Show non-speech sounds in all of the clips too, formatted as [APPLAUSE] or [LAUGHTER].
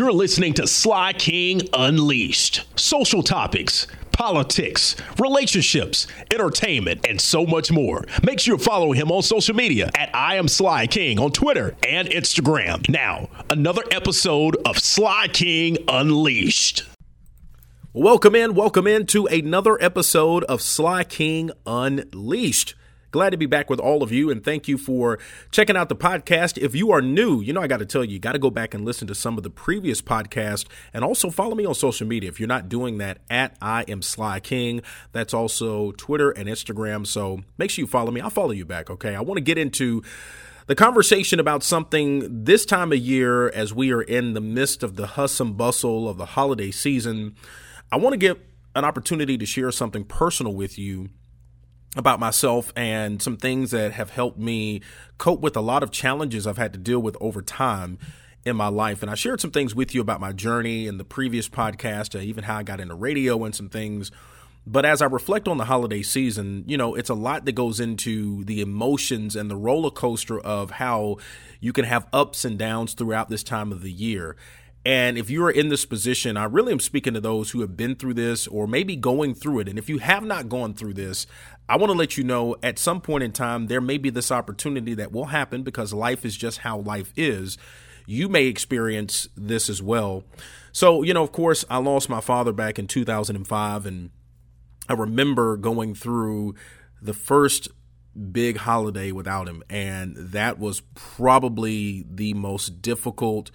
You're listening to Sly King Unleashed. Social topics, politics, relationships, entertainment, and so much more. Make sure you follow him on social media at I am Sly King on Twitter and Instagram. Now, another episode of Sly King Unleashed. Welcome in, welcome in to another episode of Sly King Unleashed. Glad to be back with all of you and thank you for checking out the podcast. If you are new, you know, I got to tell you, you got to go back and listen to some of the previous podcasts and also follow me on social media. If you're not doing that, at I am Sly King. That's also Twitter and Instagram. So make sure you follow me. I'll follow you back. Okay. I want to get into the conversation about something this time of year as we are in the midst of the hustle and bustle of the holiday season. I want to get an opportunity to share something personal with you about myself and some things that have helped me cope with a lot of challenges I've had to deal with over time in my life. And I shared some things with you about my journey in the previous podcast, uh, even how I got into radio and some things. But as I reflect on the holiday season, you know, it's a lot that goes into the emotions and the roller coaster of how you can have ups and downs throughout this time of the year. And if you are in this position, I really am speaking to those who have been through this or maybe going through it. And if you have not gone through this, I want to let you know at some point in time, there may be this opportunity that will happen because life is just how life is. You may experience this as well. So, you know, of course, I lost my father back in 2005. And I remember going through the first big holiday without him. And that was probably the most difficult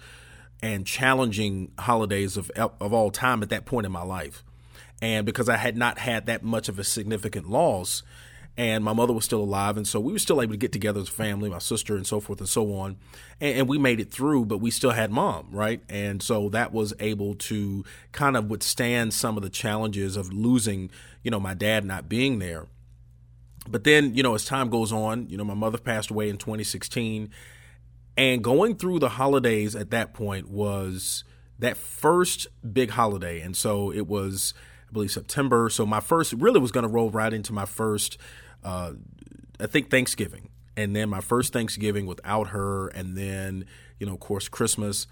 and challenging holidays of of all time at that point in my life. And because I had not had that much of a significant loss, and my mother was still alive, and so we were still able to get together as a family, my sister, and so forth and so on, and, and we made it through. But we still had mom, right? And so that was able to kind of withstand some of the challenges of losing, you know, my dad not being there. But then, you know, as time goes on, you know, my mother passed away in 2016 and going through the holidays at that point was that first big holiday. And so it was, I believe, September. So my first really was going to roll right into my first, uh, I think, Thanksgiving. And then my first Thanksgiving without her. And then, you know, of course, Christmas.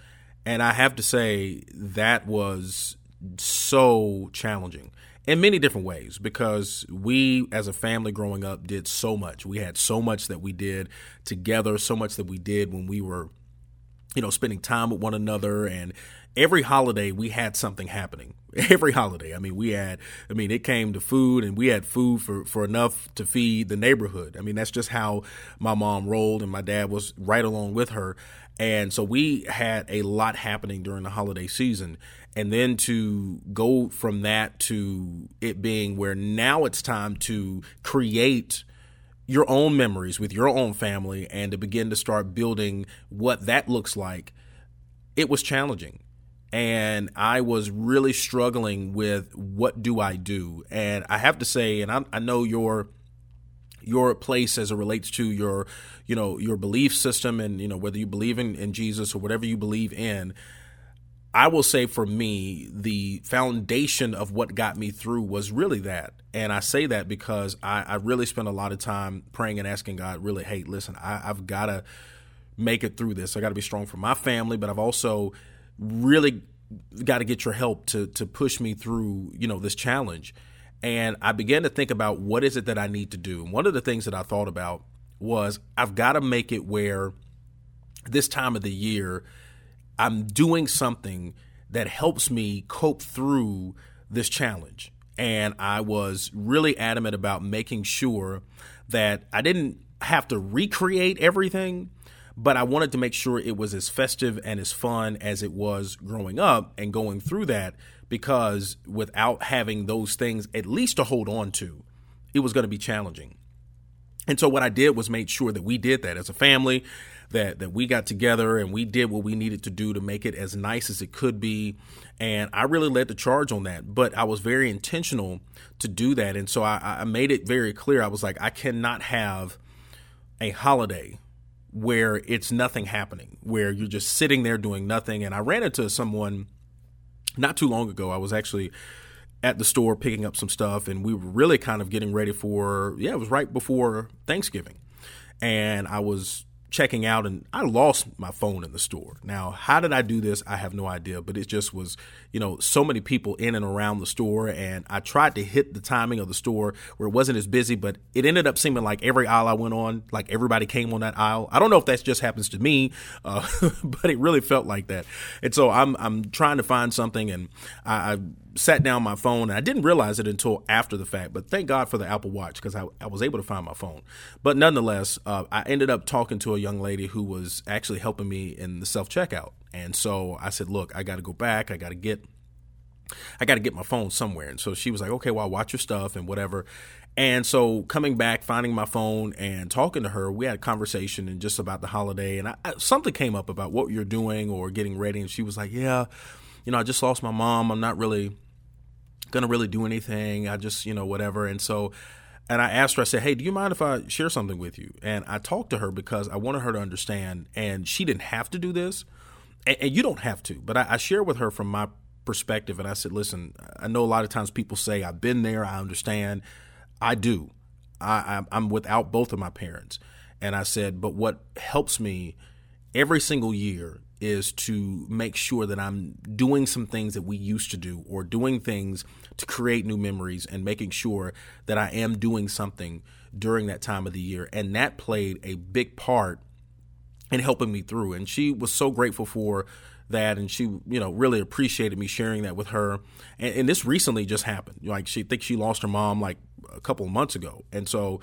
And I have to say, that was so challenging in many different ways because we as a family growing up did so much we had so much that we did together so much that we did when we were you know spending time with one another and every holiday we had something happening. [LAUGHS] Every holiday. I mean we had i mean it came to food and we had food for for enough to feed the neighborhood. I mean that's just how my mom rolled and my dad was right along with her. And so we had a lot happening during the holiday season. And then to go from that to it being where now it's time to create your own memories with your own family and to begin to start building what that looks like it was challenging and i was really struggling with what do i do and i have to say and i, I know your your place as it relates to your you know your belief system and you know whether you believe in, in jesus or whatever you believe in I will say for me, the foundation of what got me through was really that. And I say that because I, I really spent a lot of time praying and asking God, really, hey, listen, I, I've got to make it through this. I got to be strong for my family, but I've also really got to get your help to to push me through, you know, this challenge. And I began to think about what is it that I need to do. And one of the things that I thought about was I've got to make it where this time of the year I'm doing something that helps me cope through this challenge. And I was really adamant about making sure that I didn't have to recreate everything, but I wanted to make sure it was as festive and as fun as it was growing up and going through that because without having those things at least to hold on to, it was going to be challenging. And so what I did was made sure that we did that as a family that that we got together and we did what we needed to do to make it as nice as it could be and i really led the charge on that but i was very intentional to do that and so i, I made it very clear i was like i cannot have a holiday where it's nothing happening where you're just sitting there doing nothing. And i ran into someone not too long ago. I was actually at the store picking up some stuff and we were really kind of getting ready for yeah it was right before thanksgiving. And i was checking out and I lost my phone in the store. Now, how did I do this? I have no idea, but it just was, you know, so many people in and around the store. And I tried to hit the timing of the store where it wasn't as busy, but it ended up seeming like every aisle I went on, like everybody came on that aisle. I don't know if that just happens to me, uh, [LAUGHS] but it really felt like that. And so I'm, I'm trying to find something and I, I sat down my phone and I didn't realize it until after the fact. But thank God for the Apple Watch because I, I was able to find my phone. But nonetheless, uh, I ended up talking to a young lady who was actually helping me in the self checkout. And so I said, "Look, I got to go back. I got to get." I got to get my phone somewhere. And so she was like, okay, well, I'll watch your stuff and whatever. And so coming back, finding my phone and talking to her, we had a conversation and just about the holiday. And I, I, something came up about what you're doing or getting ready. And she was like, yeah, you know, I just lost my mom. I'm not really gonna really do anything. I just, you know, whatever. And so, and I asked her, I said, Hey, do you mind if I share something with you? And I talked to her because I wanted her to understand, and she didn't have to do this, and, and you don't have to, but I, I with her from my perspective, and I said, Listen, I know a lot of times people say, I've been there, I understand. I do. I, I'm without both of my parents. And I said, But what helps me every single year is to make sure that I'm doing some things that we used to do or doing things to create new memories and making sure that I am doing something during that time of the year. And that played a big part in helping me through. And she was so grateful for that and she you know really appreciated me sharing that with her and, and this recently just happened like she thinks she lost her mom like a couple months ago and so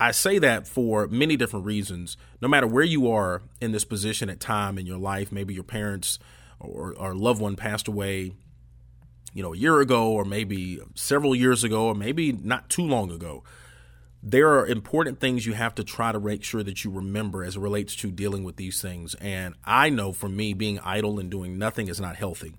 I say that for many different reasons. No matter where you are in this position at time in your life, maybe your parents or, or loved one passed away, you know, a year ago, or maybe several years ago, or maybe not too long ago. There are important things you have to try to make sure that you remember as it relates to dealing with these things. And I know for me, being idle and doing nothing is not healthy.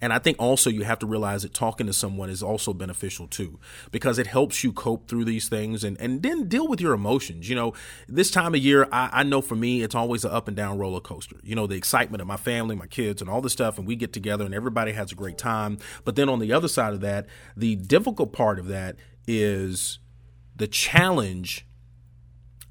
And I think also you have to realize that talking to someone is also beneficial too, because it helps you cope through these things and, and then deal with your emotions. You know, this time of year, I, I know for me, it's always an up and down roller coaster. You know, the excitement of my family, my kids, and all this stuff, and we get together and everybody has a great time. But then on the other side of that, the difficult part of that is the challenge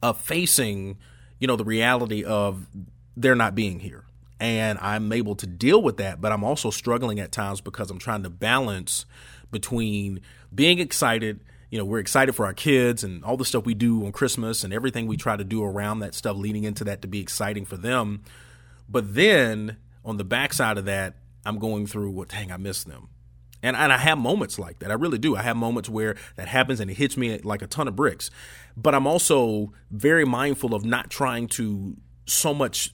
of facing, you know, the reality of there not being here and I'm able to deal with that, but I'm also struggling at times because I'm trying to balance between being excited. You know, we're excited for our kids and all the stuff we do on Christmas and everything we try to do around that stuff leading into that to be exciting for them. But then on the backside of that, I'm going through what, dang, I miss them. And, and I have moments like that. I really do. I have moments where that happens and it hits me like a ton of bricks. But I'm also very mindful of not trying to so much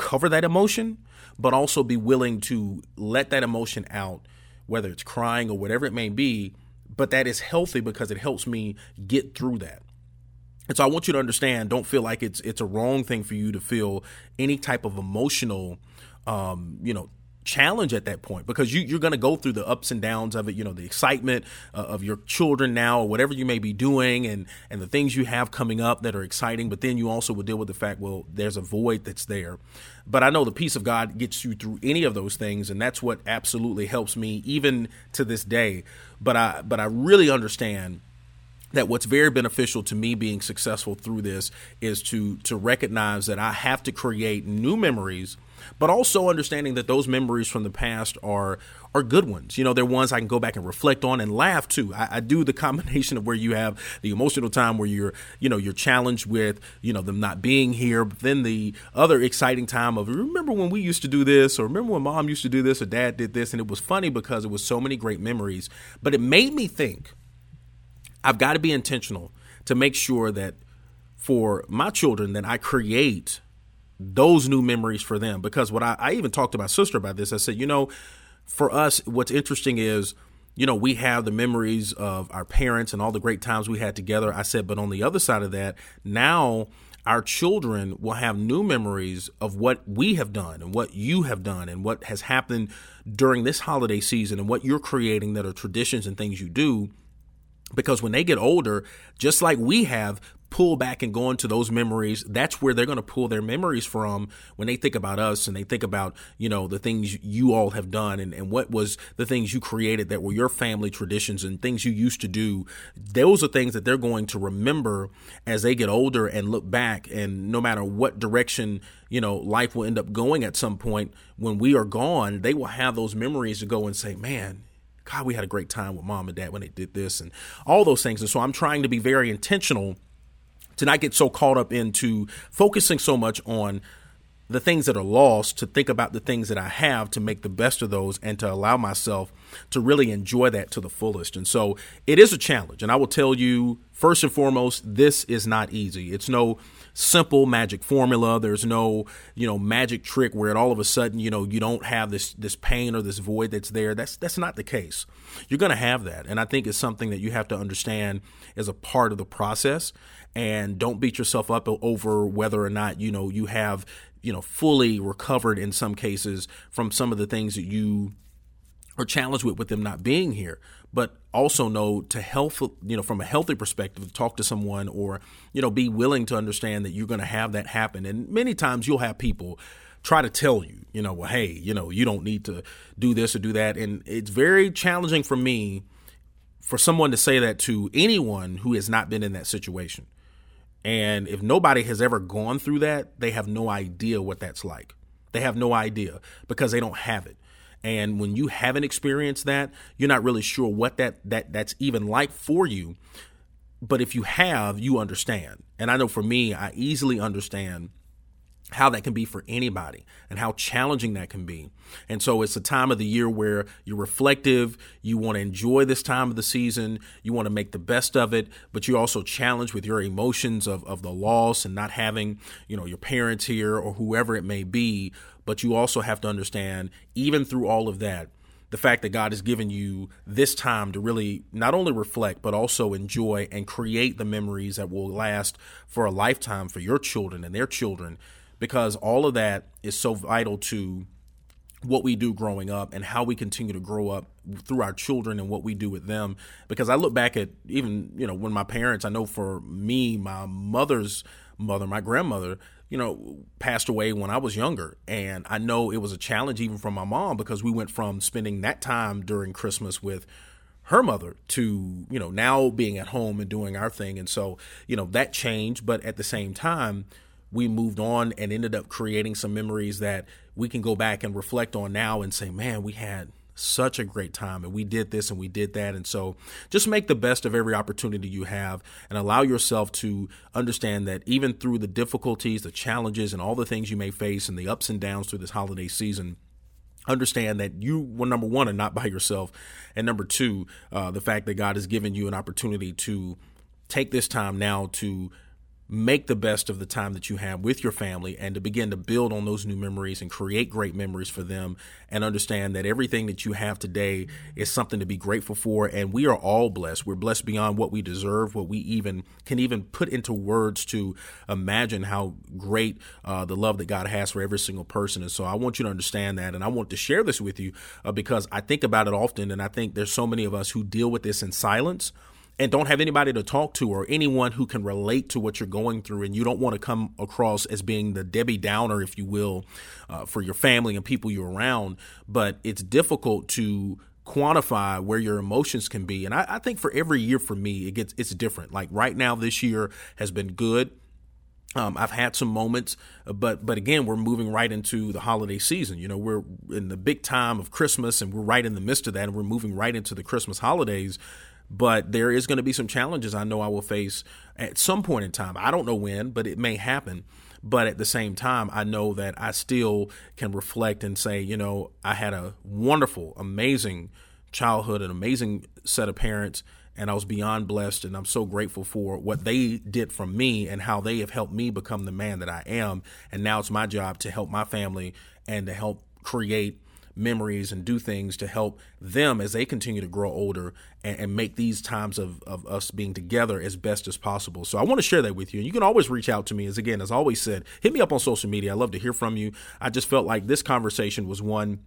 cover that emotion, but also be willing to let that emotion out, whether it's crying or whatever it may be. But that is healthy because it helps me get through that. And so I want you to understand, don't feel like it's it's a wrong thing for you to feel any type of emotional um, you know, challenge at that point because you, you're going to go through the ups and downs of it you know the excitement uh, of your children now or whatever you may be doing and and the things you have coming up that are exciting but then you also will deal with the fact well there's a void that's there. But i know the peace of god gets you through any of those things and that's what absolutely helps me even to this day. But i but i really understand that what's very beneficial to me being successful through this is to to recognize that I have to create new memories but also understanding that those memories from the past are are good ones. You know, they're ones I can go back and reflect on and laugh too. I, I, do the [LAUGHS] combination of where you have the emotional time where you're, you know, you're challenged with, you know, them not being here, but then the other exciting time of remember when we used to do this, or remember when mom used to do this, or dad did this, and it was funny because it was so many great memories. But it made me think I've got to be intentional to make sure that for my children that I create those new memories for them. Because what I, I even talked to my sister about this, I said, you know, for us, what's interesting is, you know, we have the memories of our parents and all the great times we had together. I said, but on the other side of that, now our children will have new memories of what we have done and what you have done and what has happened during this holiday season and what you're creating that are traditions and things you do because when they get older, just like we have, pull back and go into those memories, that's where they're going to pull their memories from when they think about us and they think about, you know, the things you all have done and, and what was the things you created that were your family traditions and things you used to do. Those are things that they're going to remember as they get older and look back. And no matter what direction, you know, life will end up going at some point, when we are gone, they will have those memories to go and say, man, God, we had a great time with mom and dad when they did this and all those things. And so I'm trying to be very intentional to not get so caught up into focusing so much on the things that are lost to think about the things that I have to make the best of those and to allow myself to really enjoy that to the fullest. And so it is a challenge. And I will tell you, first and foremost, this is not easy. It's no simple magic formula. There's no, you know, magic trick where it all of a sudden, you know, you don't have this this pain or this void that's there. That's that's not the case. You're going to have that. And I think it's something that you have to understand as a part of the process and don't beat yourself up over whether or not you know you have you know fully recovered in some cases from some of the things that you are challenged with with them not being here. But also know to health you know from a healthy perspective talk to someone or you know be willing to understand that you're going to have that happen. And many times you'll have people try to tell you you know well hey you know you don't need to do this or do that. And it's very challenging for me for someone to say that to anyone who has not been in that situation and if nobody has ever gone through that, they have no idea what that's like. They have no idea because they don't have it. And when you haven't experienced that, you're not really sure what that that that's even like for you. But if you have, you understand. And I know for me, I easily understand how that can be for anybody and how challenging that can be. And so it's a time of the year where you're reflective, you want to enjoy this time of the season, you want to make the best of it, but you're also challenged with your emotions of, of the loss and not having, you know, your parents here or whoever it may be. But you also have to understand, even through all of that, the fact that God has given you this time to really not only reflect, but also enjoy and create the memories that will last for a lifetime for your children and their children because all of that is so vital to what we do growing up and how we continue to grow up through our children and what we do with them. Because i look back at even you know when my parents i know for me my mother's mother my grandmother you know passed away when i was younger. And i know it was a challenge even from my mom because we went from spending that time during christmas with her mother to you know now being at home and doing our thing. And so you know that changed. But at the same time we moved on and ended up creating some memories that we can go back and reflect on now and say, man, we had such a great time and we did this and we did that. And so just make the best of every opportunity you have and allow yourself to understand that even through the difficulties, the challenges, and all the things you may face and the ups and downs through this holiday season, understand that you well number one are not by yourself and number two uh, the fact that god has given you an opportunity to take this time now to make the best of the time that you have with your family and to begin to build on those new memories and create great memories for them and understand that everything that you have today is something to be grateful for. And we are all blessed. We're blessed beyond what we deserve what we even can even put into words to imagine how great uh, the love that god has for every single person. And so i want you to understand that and i want to share this with you uh, because i think about it often and i think there's so many of us who deal with this in silence and don't have anybody to talk to or anyone who can relate to what you're going through and you don't want to come across as being the debbie downer if you will uh, for your family and people you're around but it's difficult to quantify where your emotions can be and I, I think for every year for me it gets it's different. Like right now this year has been good. Um, I've had some moments, but but again, we're moving right into the holiday season. You know, we're in the big time of Christmas, and we're right in the midst of that, and we're moving right into the Christmas holidays but there is going to be some challenges I know I will face at some point in time. I don't know when, but it may happen. But at the same time, I know that I still can reflect and say, you know, I had a wonderful, amazing childhood, an amazing set of parents, and I was beyond blessed. And I'm so grateful for what they did for me and how they have helped me become the man that I am. And now it's my job to help my family and to help create memories and do things to help them as they continue to grow older and, and make these times of, of us being together as best as possible. So I want to share that with you. And you can always reach out to me. As again, as always said, hit me up on social media. I love to hear from you. I just felt like this conversation was one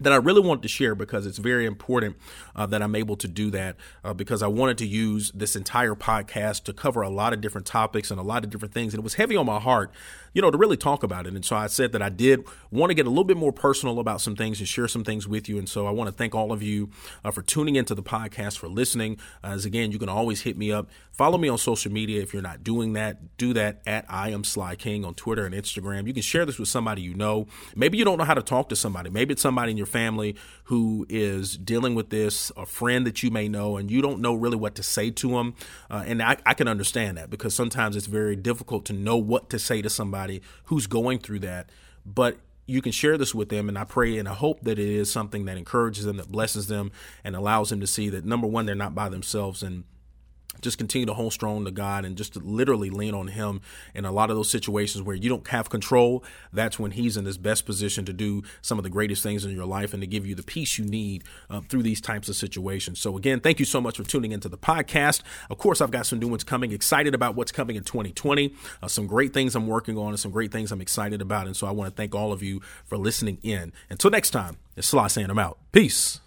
that I really wanted to share because it's very important uh, that I'm able to do that uh, because I wanted to use this entire podcast to cover a lot of different topics and a lot of different things. And it was heavy on my heart, you know, to really talk about it. And so I said that I did want to get a little bit more personal about some things and share some things with you. And so I want to thank all of you uh, for tuning into the podcast, for listening. As again, you can always hit me up. Follow me on social media if you're not doing that. Do that at I am Sly King on Twitter and Instagram. You can share this with somebody you know. Maybe you don't know how to talk to somebody. Maybe it's somebody in your family who is dealing with this, a friend that you may know, and you don't know really what to say to them. Uh, and I, I can understand that because sometimes it's very difficult to know what to say to somebody who's going through that. But you can share this with them and i pray and i hope that it is something that encourages them that blesses them and allows them to see that number one they're not by themselves and just continue to hold strong to God and just literally lean on Him in a lot of those situations where you don't have control. That's when He's in His best position to do some of the greatest things in your life and to give you the peace you need uh, through these types of situations. So, again, thank you so much for tuning into the podcast. Of course, I've got some new ones coming. Excited about what's coming in 2020. Uh, some great things I'm working on and some great things I'm excited about. And so, I want to thank all of you for listening in. Until next time, it's Sly saying I'm out. Peace.